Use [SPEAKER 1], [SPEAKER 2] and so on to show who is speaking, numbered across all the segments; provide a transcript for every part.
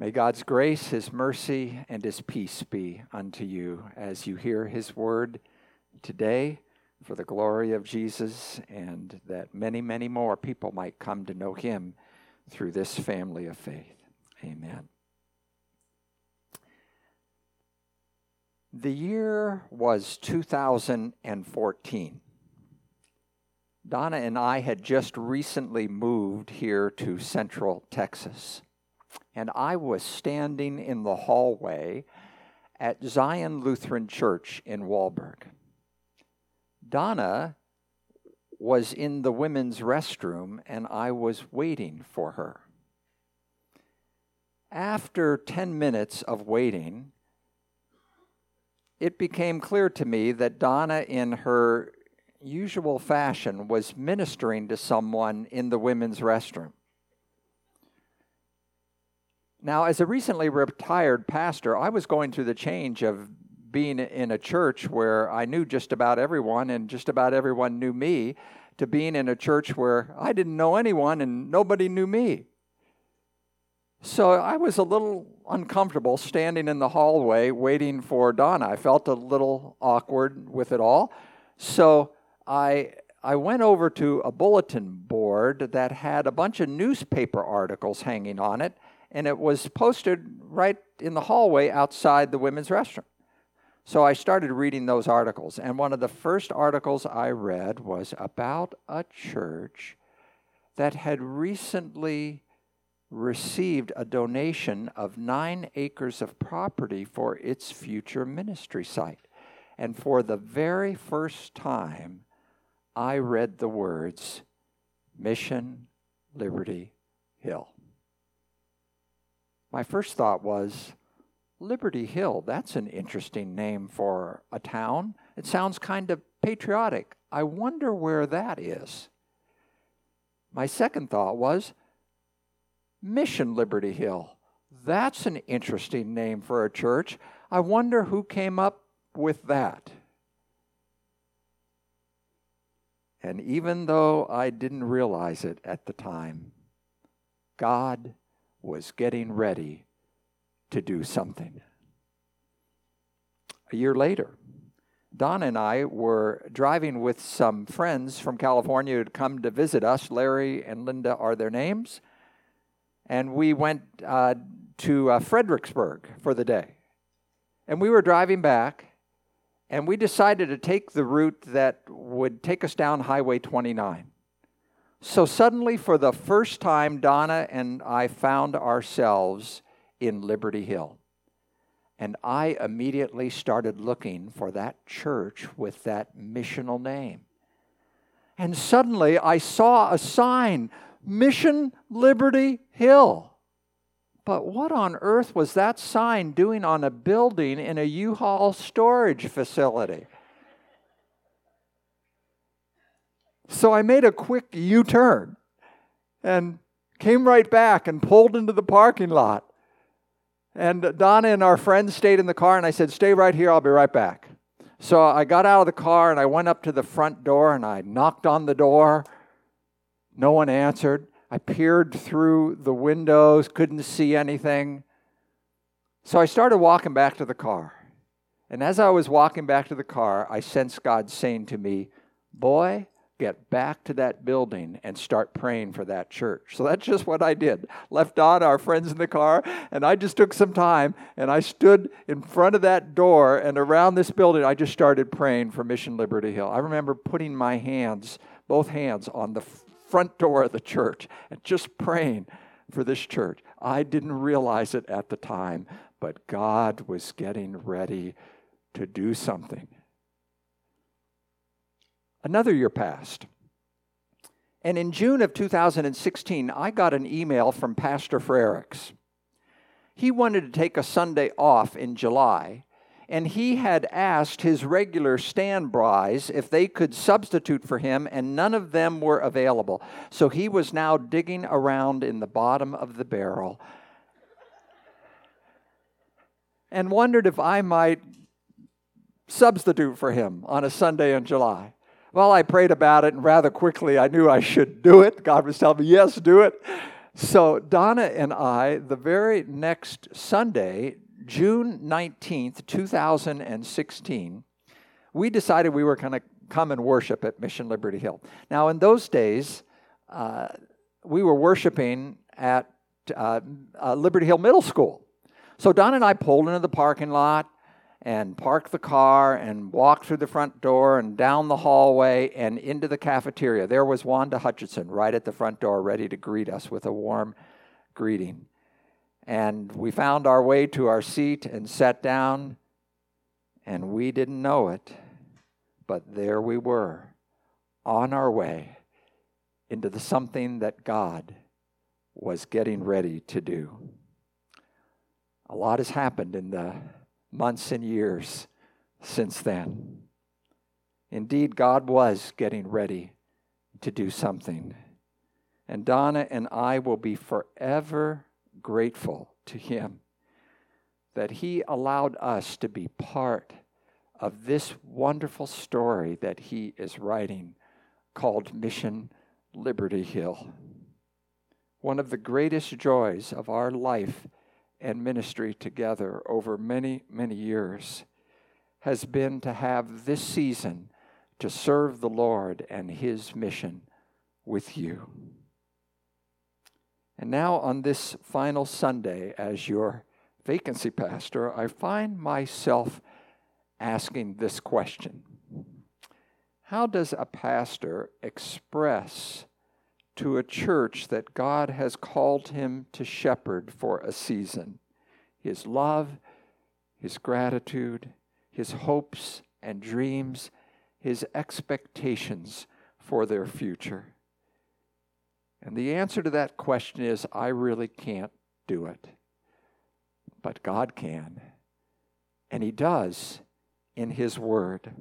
[SPEAKER 1] May God's grace, His mercy, and His peace be unto you as you hear His word today for the glory of Jesus, and that many, many more people might come to know Him through this family of faith. Amen. The year was 2014. Donna and I had just recently moved here to Central Texas and I was standing in the hallway at Zion Lutheran Church in Walburg. Donna was in the women's restroom, and I was waiting for her. After 10 minutes of waiting, it became clear to me that Donna, in her usual fashion, was ministering to someone in the women's restroom. Now, as a recently retired pastor, I was going through the change of being in a church where I knew just about everyone and just about everyone knew me to being in a church where I didn't know anyone and nobody knew me. So I was a little uncomfortable standing in the hallway waiting for Donna. I felt a little awkward with it all. So I I went over to a bulletin board that had a bunch of newspaper articles hanging on it and it was posted right in the hallway outside the women's restroom. So I started reading those articles, and one of the first articles I read was about a church that had recently received a donation of nine acres of property for its future ministry site. And for the very first time, I read the words Mission Liberty Hill my first thought was Liberty Hill, that's an interesting name for a town. It sounds kind of patriotic. I wonder where that is. My second thought was Mission Liberty Hill. That's an interesting name for a church. I wonder who came up with that. And even though I didn't realize it at the time, God was getting ready to do something. A year later, Don and I were driving with some friends from California who had come to visit us. Larry and Linda are their names. And we went uh, to uh, Fredericksburg for the day. And we were driving back, and we decided to take the route that would take us down Highway 29. So suddenly, for the first time, Donna and I found ourselves in Liberty Hill. And I immediately started looking for that church with that missional name. And suddenly I saw a sign Mission Liberty Hill. But what on earth was that sign doing on a building in a U Haul storage facility? So I made a quick U turn and came right back and pulled into the parking lot. And Donna and our friends stayed in the car, and I said, Stay right here, I'll be right back. So I got out of the car and I went up to the front door and I knocked on the door. No one answered. I peered through the windows, couldn't see anything. So I started walking back to the car. And as I was walking back to the car, I sensed God saying to me, Boy, get back to that building and start praying for that church. So that's just what I did. Left on our friends in the car, and I just took some time and I stood in front of that door and around this building. I just started praying for Mission Liberty Hill. I remember putting my hands, both hands, on the front door of the church and just praying for this church. I didn't realize it at the time, but God was getting ready to do something. Another year passed. And in June of 2016, I got an email from Pastor Frericks. He wanted to take a Sunday off in July, and he had asked his regular standbys if they could substitute for him, and none of them were available. So he was now digging around in the bottom of the barrel and wondered if I might substitute for him on a Sunday in July. Well, I prayed about it, and rather quickly I knew I should do it. God was telling me, yes, do it. So, Donna and I, the very next Sunday, June 19th, 2016, we decided we were going to come and worship at Mission Liberty Hill. Now, in those days, uh, we were worshiping at uh, uh, Liberty Hill Middle School. So Don and I pulled into the parking lot and park the car and walk through the front door and down the hallway and into the cafeteria. There was Wanda Hutchinson right at the front door, ready to greet us with a warm greeting. And we found our way to our seat and sat down, and we didn't know it, but there we were, on our way into the something that God was getting ready to do. A lot has happened in the months and years since then. Indeed, God was getting ready to do something. And Donna and I will be forever grateful to Him that He allowed us to be part of this wonderful story that He is writing called Mission Liberty Hill. One of the greatest joys of our life and ministry together over many, many years has been to have this season to serve the Lord and His mission with you. And now, on this final Sunday, as your vacancy pastor, I find myself asking this question How does a pastor express to a church that God has called him to shepherd for a season. His love, his gratitude, his hopes and dreams, his expectations for their future. And the answer to that question is I really can't do it. But God can. And He does in His Word.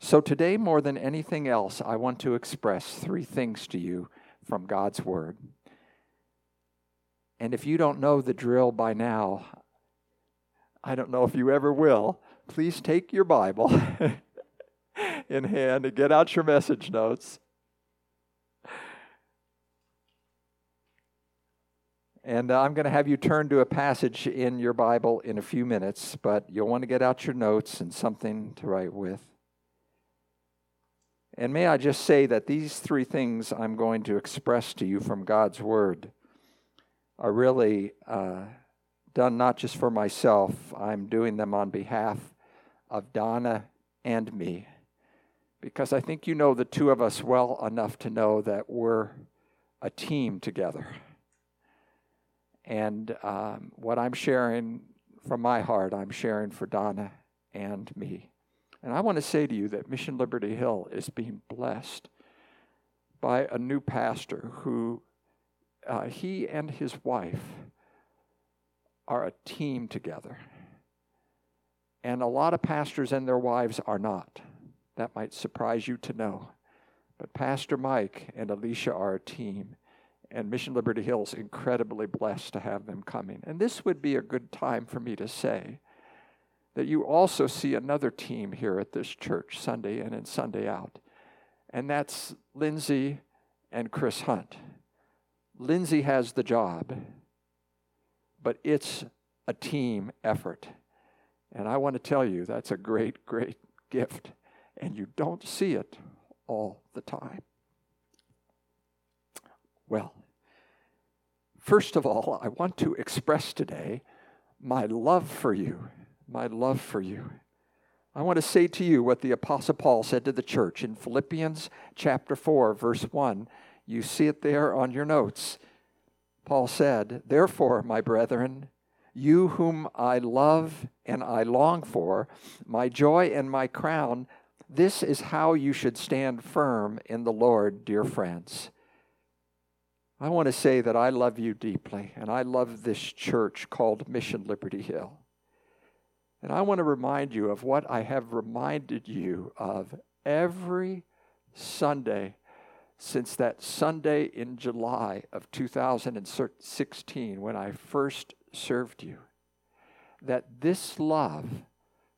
[SPEAKER 1] So today, more than anything else, I want to express three things to you from God's Word. And if you don't know the drill by now, I don't know if you ever will, please take your Bible in hand and get out your message notes. And uh, I'm going to have you turn to a passage in your Bible in a few minutes, but you'll want to get out your notes and something to write with. And may I just say that these three things I'm going to express to you from God's Word are really uh, done not just for myself, I'm doing them on behalf of Donna and me. Because I think you know the two of us well enough to know that we're a team together. And um, what I'm sharing from my heart, I'm sharing for Donna and me. And I want to say to you that Mission Liberty Hill is being blessed by a new pastor who uh, he and his wife are a team together. And a lot of pastors and their wives are not. That might surprise you to know. But Pastor Mike and Alicia are a team, and Mission Liberty Hill is incredibly blessed to have them coming. And this would be a good time for me to say that you also see another team here at this church, Sunday in and Sunday out. And that's Lindsay and Chris Hunt. Lindsay has the job, but it's a team effort. And I want to tell you that's a great, great gift. And you don't see it all the time. Well, first of all, I want to express today my love for you my love for you. I want to say to you what the Apostle Paul said to the church in Philippians chapter 4, verse 1. You see it there on your notes. Paul said, Therefore, my brethren, you whom I love and I long for, my joy and my crown, this is how you should stand firm in the Lord, dear friends. I want to say that I love you deeply, and I love this church called Mission Liberty Hill. And I want to remind you of what I have reminded you of every Sunday since that Sunday in July of 2016 when I first served you. That this love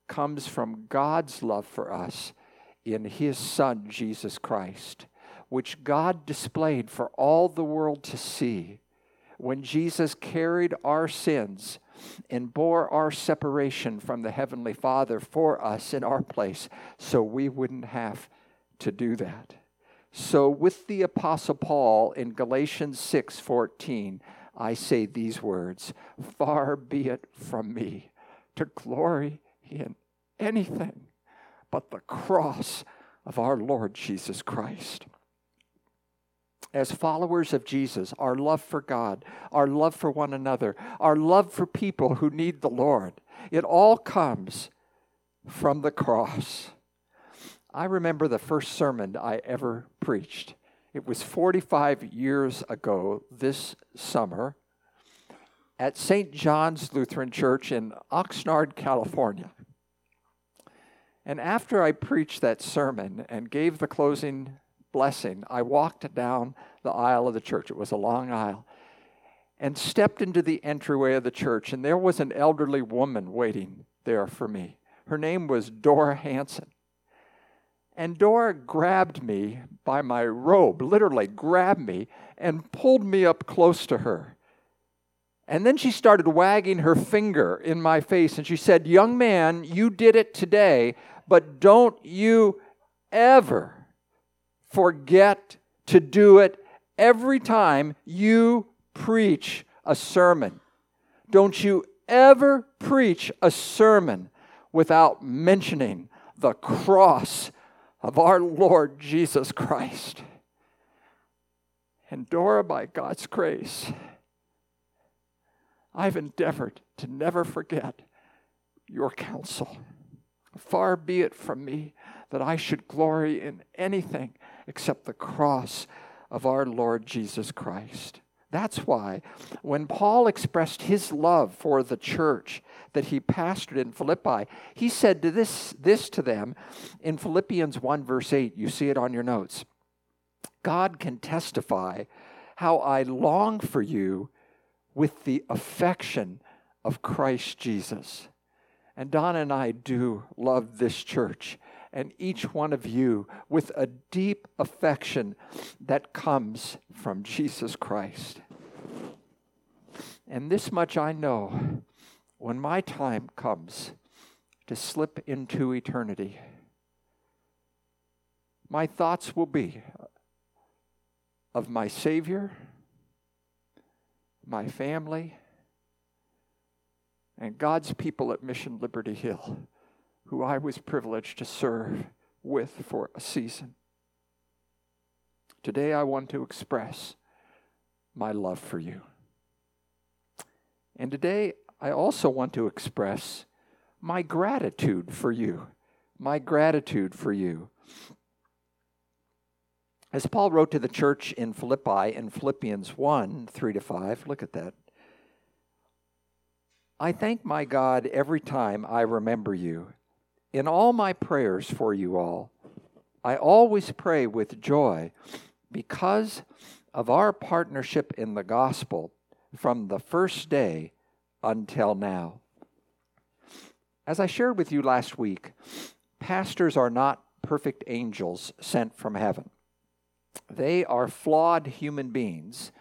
[SPEAKER 1] comes from God's love for us in His Son, Jesus Christ, which God displayed for all the world to see when Jesus carried our sins and bore our separation from the Heavenly Father for us in our place so we wouldn't have to do that. So with the apostle Paul in Galatians 6:14, I say these words, far be it from me to glory in anything but the cross of our Lord Jesus Christ. As followers of Jesus, our love for God, our love for one another, our love for people who need the Lord, it all comes from the cross. I remember the first sermon I ever preached. It was 45 years ago this summer at St. John's Lutheran Church in Oxnard, California. And after I preached that sermon and gave the closing blessing, I walked down the aisle of the church. It was a long aisle. And stepped into the entryway of the church, and there was an elderly woman waiting there for me. Her name was Dora Hanson. And Dora grabbed me by my robe, literally grabbed me, and pulled me up close to her. And then she started wagging her finger in my face and she said, Young man, you did it today, but don't you ever forget to do it every time you preach a sermon. Don't you ever preach a sermon without mentioning the cross of our Lord Jesus Christ. And Dora, by God's grace, I've endeavored to never forget your counsel. Far be it from me that I should glory in anything except the cross of our Lord Jesus Christ. That's why when Paul expressed his love for the church that he pastored in Philippi, he said to this, this to them in Philippians 1, verse 8. You see it on your notes. God can testify how I long for you with the affection of Christ Jesus. And Donna and I do love this church and each one of you with a deep affection that comes from Jesus Christ. And this much I know when my time comes to slip into eternity, my thoughts will be of my Savior, my family, and God's people at Mission Liberty Hill who I was privileged to serve with for a season. Today, I want to express my love for you. And today, I also want to express my gratitude for you. My gratitude for you. As Paul wrote to the church in Philippi in Philippians 1 3 to 5, look at that. I thank my God every time I remember you in all my prayers for you all, I always pray with joy because of our partnership in the gospel from the first day until now. As I shared with you last week, pastors are not perfect angels sent from heaven. They are flawed human beings.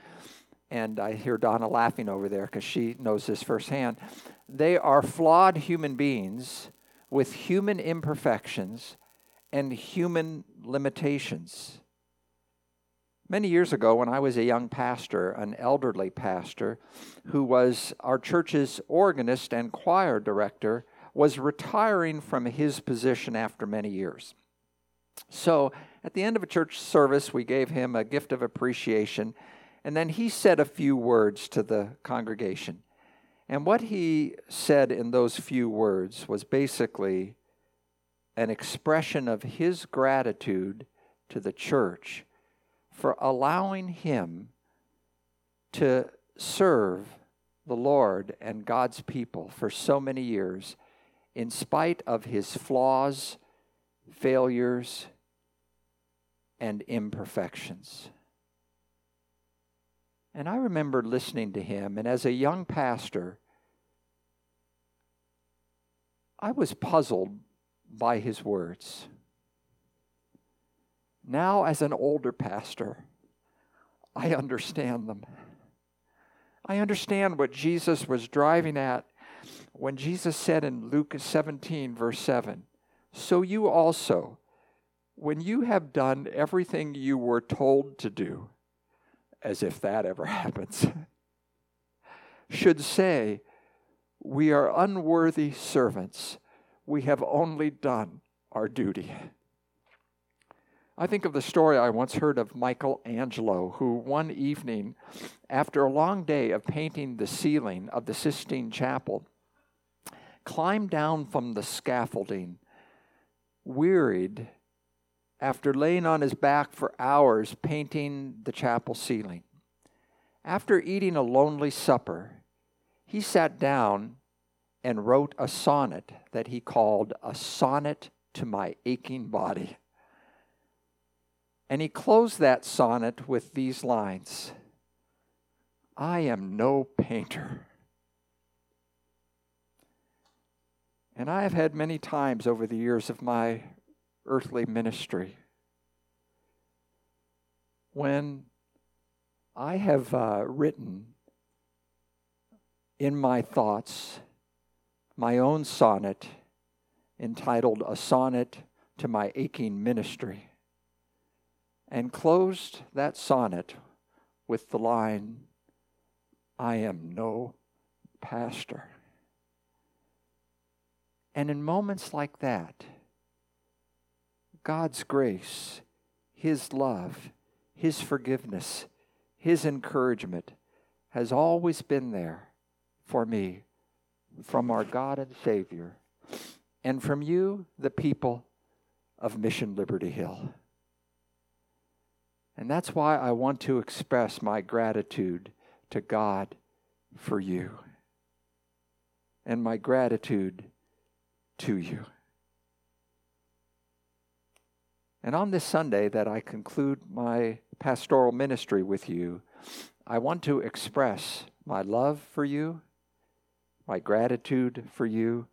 [SPEAKER 1] And I hear Donna laughing over there because she knows this firsthand. They are flawed human beings with human imperfections and human limitations. Many years ago, when I was a young pastor, an elderly pastor, who was our church's organist and choir director, was retiring from his position after many years. So, at the end of a church service, we gave him a gift of appreciation, and then he said a few words to the congregation. And what he said in those few words was basically an expression of his gratitude to the church for allowing him to serve the Lord and God's people for so many years, in spite of his flaws, failures, and imperfections. And I remember listening to him, and as a young pastor, I was puzzled by his words. Now, as an older pastor, I understand them. I understand what Jesus was driving at when Jesus said in Luke 17, verse 7, So you also, when you have done everything you were told to do, as if that ever happens, should say, We are unworthy servants. We have only done our duty. I think of the story I once heard of Michelangelo, who one evening, after a long day of painting the ceiling of the Sistine Chapel, climbed down from the scaffolding, wearied after laying on his back for hours painting the chapel ceiling. After eating a lonely supper, he sat down and wrote a sonnet that he called A Sonnet to My Aching Body. And he closed that sonnet with these lines I am no painter. And I have had many times over the years of my earthly ministry when I have uh, written in my thoughts my own sonnet entitled A Sonnet to My Aching Ministry and closed that sonnet with the line, I am no pastor. And in moments like that, God's grace, His love, His forgiveness, His encouragement has always been there for me from our God and Savior and from you, the people of Mission Liberty Hill. And that's why I want to express my gratitude to God for you and my gratitude to you. And on this Sunday that I conclude my pastoral ministry with you, I want to express my love for you, my gratitude for you,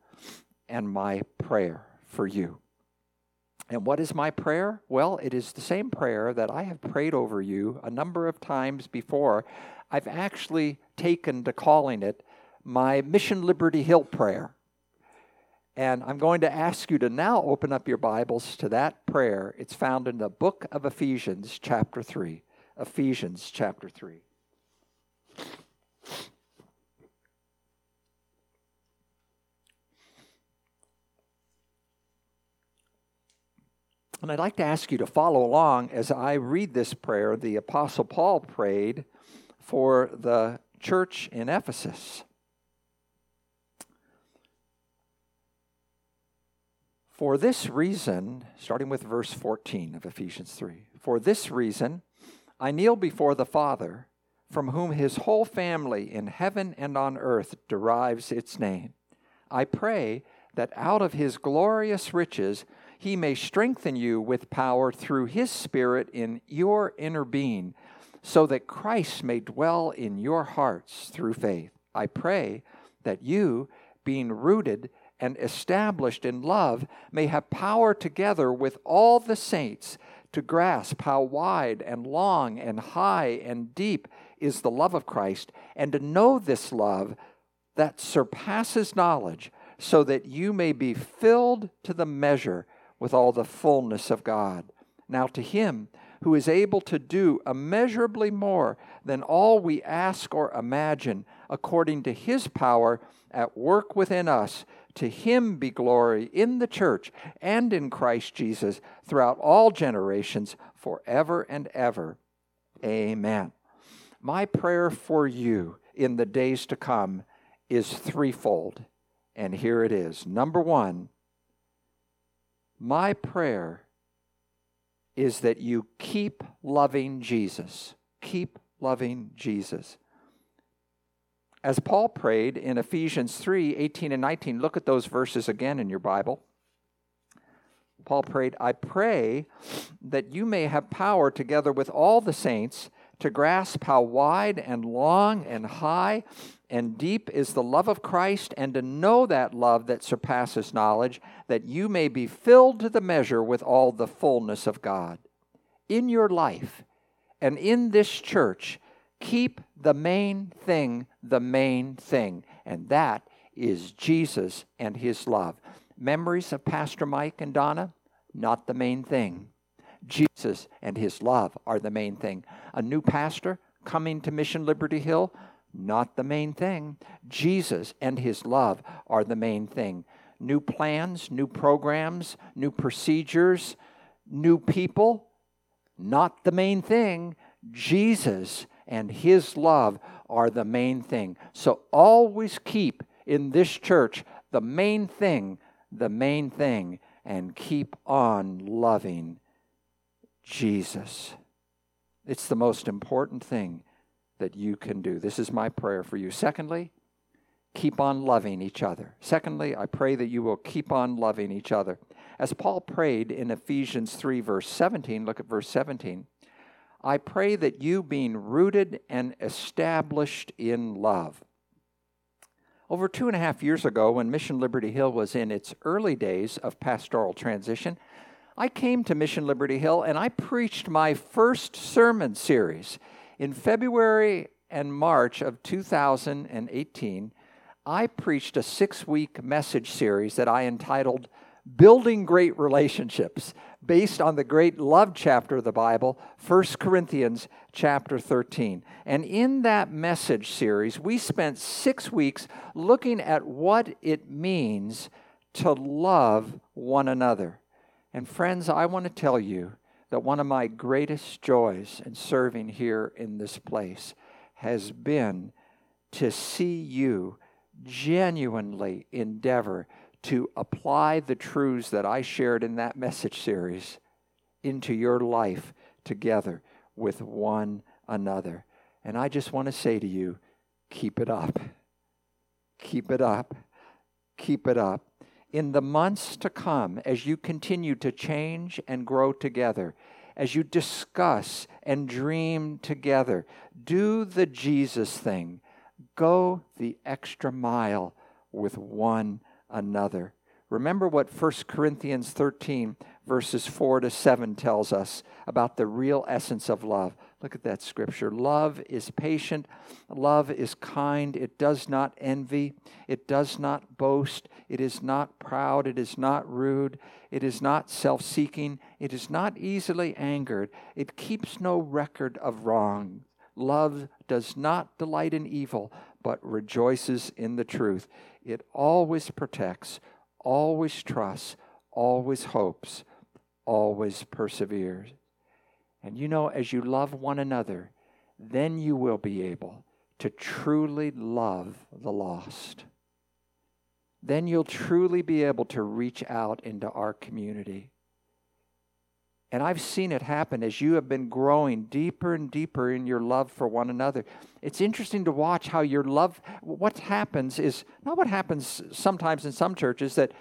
[SPEAKER 1] and my prayer for you. And what is my prayer? Well, it is the same prayer that I have prayed over you a number of times before. I've actually taken to calling it my Mission Liberty Hill prayer. And I'm going to ask you to now open up your Bibles to that prayer. It's found in the book of Ephesians, chapter 3. Ephesians, chapter 3. And I'd like to ask you to follow along as I read this prayer the Apostle Paul prayed for the church in Ephesus. For this reason, starting with verse 14 of Ephesians 3, for this reason I kneel before the Father, from whom his whole family in heaven and on earth derives its name. I pray that out of his glorious riches, he may strengthen you with power through his Spirit in your inner being, so that Christ may dwell in your hearts through faith. I pray that you, being rooted and established in love, may have power together with all the saints to grasp how wide and long and high and deep is the love of Christ, and to know this love that surpasses knowledge, so that you may be filled to the measure with all the fullness of God. Now, to him who is able to do immeasurably more than all we ask or imagine, according to his power at work within us, to him be glory in the church and in Christ Jesus throughout all generations, forever and ever. Amen. My prayer for you in the days to come is threefold, and here it is. Number one, my prayer is that you keep loving Jesus. Keep loving Jesus. As Paul prayed in Ephesians 3 18 and 19, look at those verses again in your Bible. Paul prayed, I pray that you may have power together with all the saints to grasp how wide and long and high and deep is the love of Christ, and to know that love that surpasses knowledge, that you may be filled to the measure with all the fullness of God. In your life and in this church, Keep the main thing the main thing, and that is Jesus and his love. Memories of Pastor Mike and Donna, not the main thing. Jesus and his love are the main thing. A new pastor coming to Mission Liberty Hill, not the main thing. Jesus and his love are the main thing. New plans, new programs, new procedures, new people, not the main thing. Jesus and his love are the main thing. So always keep in this church the main thing, the main thing, and keep on loving Jesus. It's the most important thing that you can do. This is my prayer for you. Secondly, keep on loving each other. Secondly, I pray that you will keep on loving each other. As Paul prayed in Ephesians 3, verse 17, look at verse 17. I pray that you, being rooted and established in love. Over two and a half years ago, when Mission Liberty Hill was in its early days of pastoral transition, I came to Mission Liberty Hill and I preached my first sermon series. In February and March of 2018, I preached a six week message series that I entitled Building Great Relationships, based on the great love chapter of the Bible, 1 Corinthians chapter 13. And in that message series, we spent six weeks looking at what it means to love one another. And friends, I want to tell you that one of my greatest joys in serving here in this place has been to see you genuinely endeavor to apply the truths that I shared in that message series into your life together with one another. And I just want to say to you keep it up. Keep it up. Keep it up. In the months to come, as you continue to change and grow together, as you discuss and dream together, do the Jesus thing. Go the extra mile with one another. Remember what 1 Corinthians 13, verses 4 to 7 tells us about the real essence of love. Look at that scripture. Love is patient, love is kind, it does not envy, it does not boast, it is not proud, it is not rude, it is not self seeking, it is not easily angered, it keeps no record of wrong. Love does not delight in evil, but rejoices in the truth. It always protects, always trusts, always hopes, always perseveres. And you know, as you love one another, then you will be able to truly love the lost. Then you'll truly be able to reach out into our community. And I've seen it happen as you have been growing deeper and deeper in your love for one another. It's interesting to watch how your love, what happens is not what happens sometimes in some churches that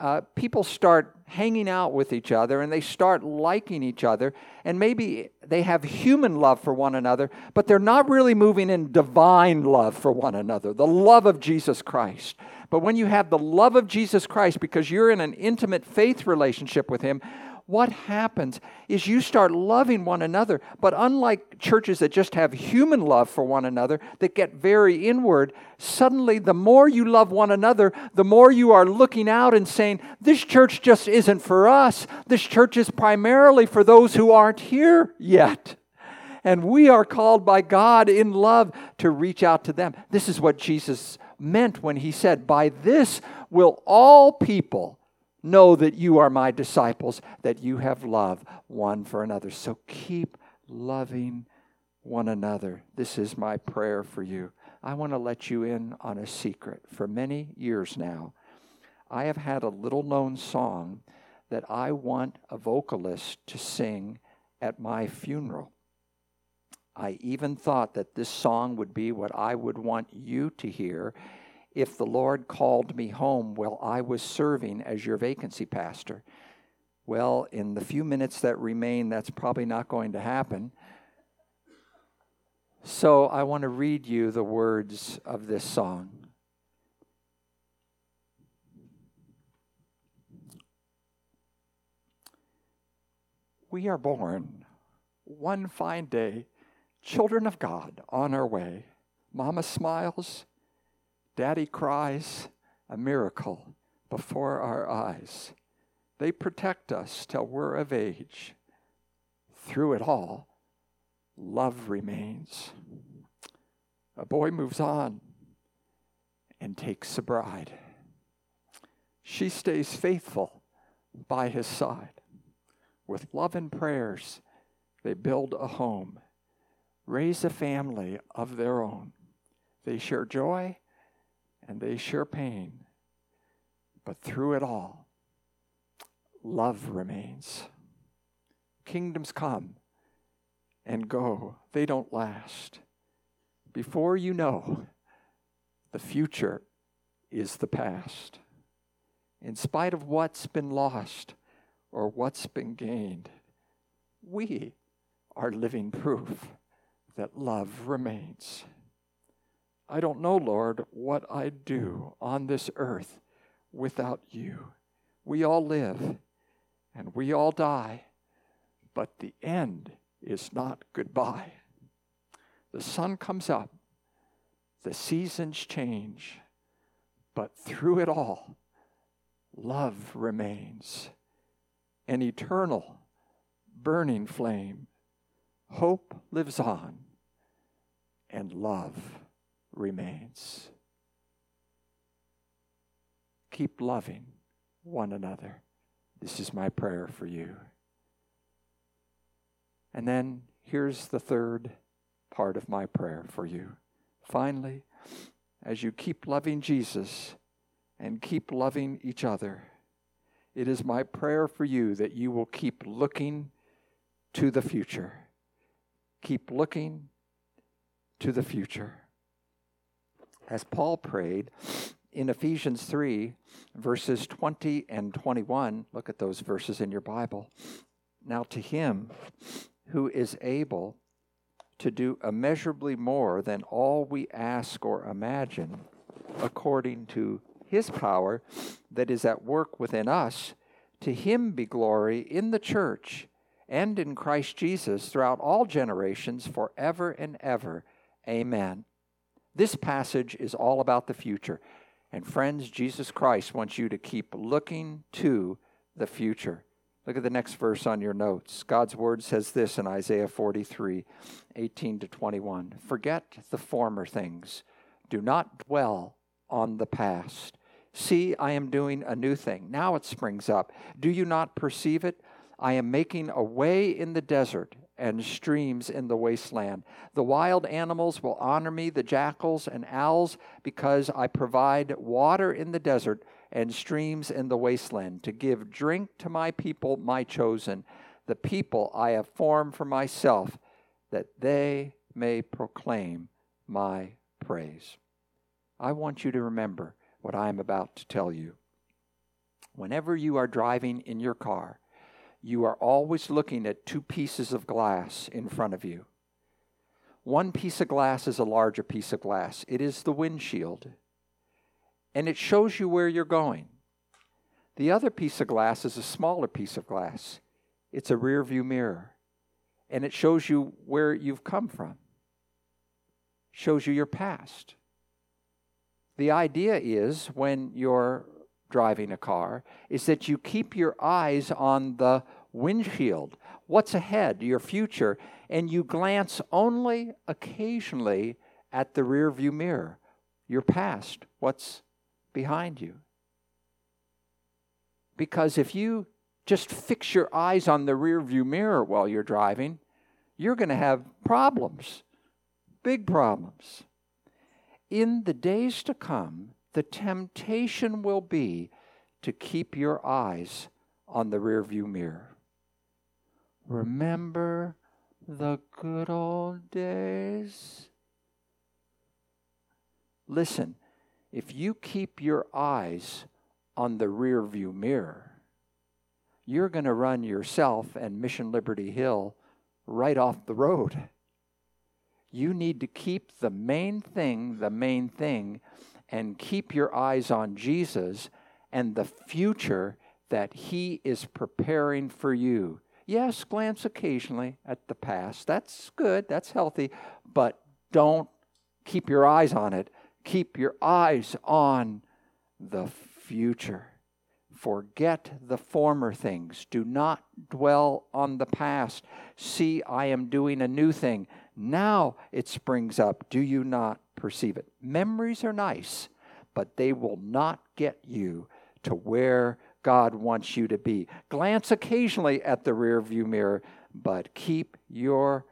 [SPEAKER 1] uh, people start hanging out with each other and they start liking each other, and maybe they have human love for one another, but they're not really moving in divine love for one another, the love of Jesus Christ. But when you have the love of Jesus Christ because you're in an intimate faith relationship with Him, what happens is you start loving one another. But unlike churches that just have human love for one another, that get very inward, suddenly the more you love one another, the more you are looking out and saying, This church just isn't for us. This church is primarily for those who aren't here yet. And we are called by God in love to reach out to them. This is what Jesus meant when he said, By this will all people know that you are my disciples, that you have love one for another. So keep loving one another. This is my prayer for you. I want to let you in on a secret. For many years now, I have had a little known song that I want a vocalist to sing at my funeral. I even thought that this song would be what I would want you to hear if the Lord called me home while I was serving as your vacancy pastor. Well, in the few minutes that remain, that's probably not going to happen. So I want to read you the words of this song. We are born one fine day children of God on our way. Mama smiles, daddy cries, a miracle before our eyes. They protect us till we're of age. Through it all, love remains. A boy moves on and takes a bride. She stays faithful by his side. With love and prayers, they build a home, raise a family of their own. They share joy and they share pain. But through it all, love remains. Kingdoms come and go, they don't last. Before you know, the future is the past. In spite of what's been lost or what's been gained, we are living proof that love remains. I don't know, Lord, what I'd do on this earth without you. We all live and we all die, but the end is not goodbye. The sun comes up, the seasons change, but through it all, love remains an eternal, burning flame. Hope lives on, and love remains. Keep loving one another. This is my prayer for you. And then here's the third part of my prayer for you. Finally, as you keep loving Jesus and keep loving each other, it is my prayer for you that you will keep looking to the future. Keep looking to the future. As Paul prayed in Ephesians 3, verses 20 and 21, look at those verses in your Bible. Now, to him who is able to do immeasurably more than all we ask or imagine, according to his power that is at work within us. To him be glory in the church and in Christ Jesus throughout all generations, forever and ever. Amen. This passage is all about the future. And friends, Jesus Christ wants you to keep looking to the future. Look at the next verse on your notes. God's word says this in Isaiah 43 18 to 21. Forget the former things, do not dwell on the past. See, I am doing a new thing. Now it springs up. Do you not perceive it? I am making a way in the desert and streams in the wasteland. The wild animals will honor me, the jackals and owls, because I provide water in the desert and streams in the wasteland, to give drink to my people, my chosen, the people I have formed for myself, that they may proclaim my praise. I want you to remember what I am about to tell you. Whenever you are driving in your car, you are always looking at two pieces of glass in front of you. One piece of glass is a larger piece of glass, it is the windshield and it shows you where you're going. The other piece of glass is a smaller piece of glass. It's a rear view mirror, and it shows you where you've come from. Shows you your past. The idea is when you're driving a car is that you keep your eyes on the windshield, what's ahead, your future, and you glance only occasionally at the rearview mirror, your past, what's behind you. Because if you just fix your eyes on the rearview mirror while you're driving, you're going to have problems, big problems. In the days to come, the temptation will be to keep your eyes on the rearview mirror. Remember the good old days? Listen, if you keep your eyes on the rearview mirror, you're going to run yourself and Mission Liberty Hill right off the road. You need to keep the main thing the main thing and keep your eyes on Jesus and the future that He is preparing for you. Yes, glance occasionally at the past. That's good, that's healthy, but don't keep your eyes on it. Keep your eyes on the future. Forget the former things. Do not dwell on the past. See, I am doing a new thing. Now it springs up. Do you not perceive it? Memories are nice, but they will not get you to where God wants you to be. Glance occasionally at the rearview mirror, but keep your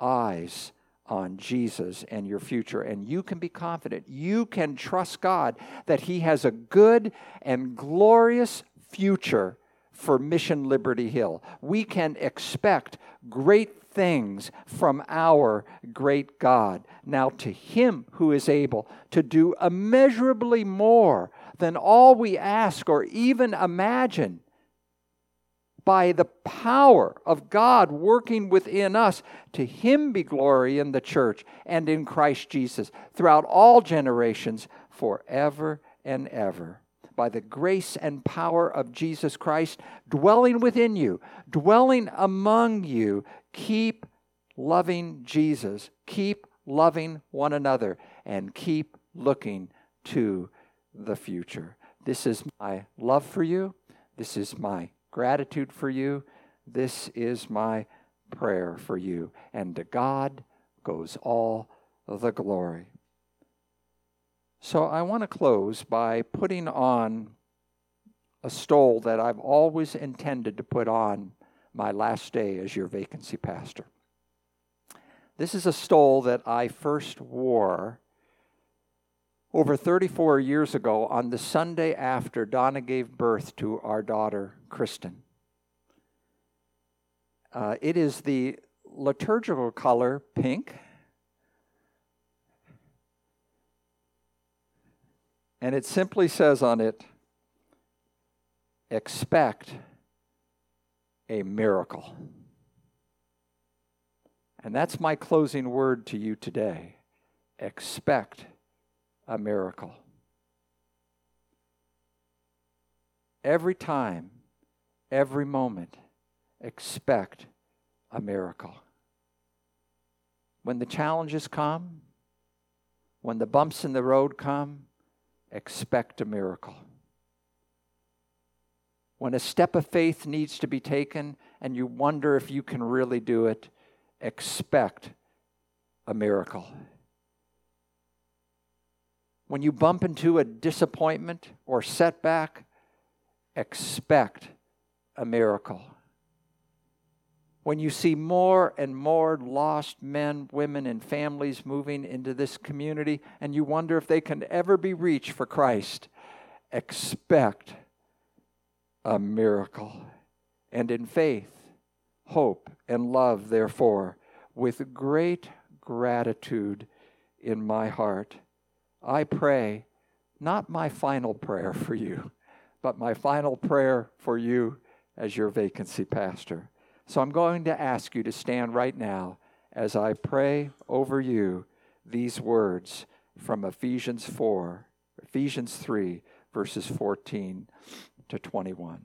[SPEAKER 1] eyes on Jesus and your future. And you can be confident. You can trust God that He has a good and glorious future for Mission Liberty Hill. We can expect great things from our great God. Now, to Him who is able to do immeasurably more than all we ask or even imagine by the power of God working within us. To him be glory in the church and in Christ Jesus throughout all generations, forever and ever. By the grace and power of Jesus Christ dwelling within you, dwelling among you, keep loving Jesus, keep loving one another, and keep looking to the future. This is my love for you. This is my gratitude for you. This is my prayer for you. And to God goes all the glory. So I want to close by putting on a stole that I've always intended to put on my last day as your vacancy pastor. This is a stole that I first wore over 34 years ago, on the Sunday after Donna gave birth to our daughter, Kristen. Uh, it is the liturgical color pink. And it simply says on it, expect a miracle. And that's my closing word to you today. Expect a miracle. Every time, every moment, expect a miracle. When the challenges come, when the bumps in the road come, expect a miracle. When a step of faith needs to be taken and you wonder if you can really do it, expect a miracle. When you bump into a disappointment or setback, expect a miracle. When you see more and more lost men, women, and families moving into this community, and you wonder if they can ever be reached for Christ, expect a miracle. And in faith, hope, and love, therefore, with great gratitude in my heart, I pray not my final prayer for you, but my final prayer for you as your vacancy pastor. So I'm going to ask you to stand right now as I pray over you these words from Ephesians 4, Ephesians 3, verses 14 to 21.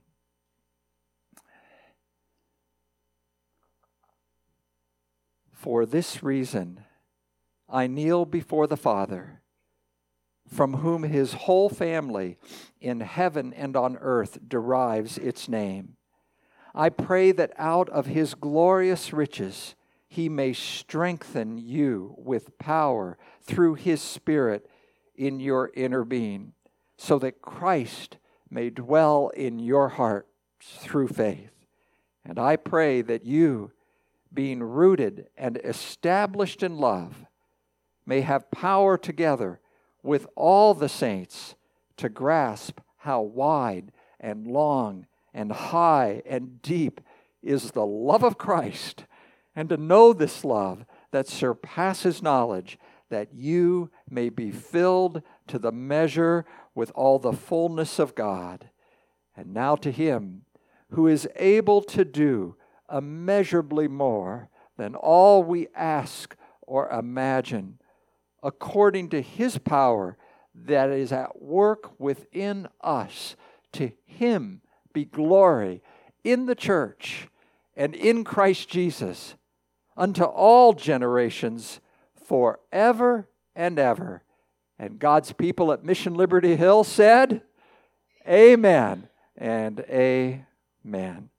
[SPEAKER 1] For this reason, I kneel before the Father from whom his whole family in heaven and on earth derives its name. I pray that out of his glorious riches he may strengthen you with power through his Spirit in your inner being, so that Christ may dwell in your hearts through faith. And I pray that you, being rooted and established in love, may have power together with all the saints to grasp how wide and long and high and deep is the love of Christ, and to know this love that surpasses knowledge, that you may be filled to the measure with all the fullness of God. And now to Him who is able to do immeasurably more than all we ask or imagine according to his power that is at work within us. To him be glory in the church and in Christ Jesus unto all generations forever and ever. And God's people at Mission Liberty Hill said, Amen and Amen.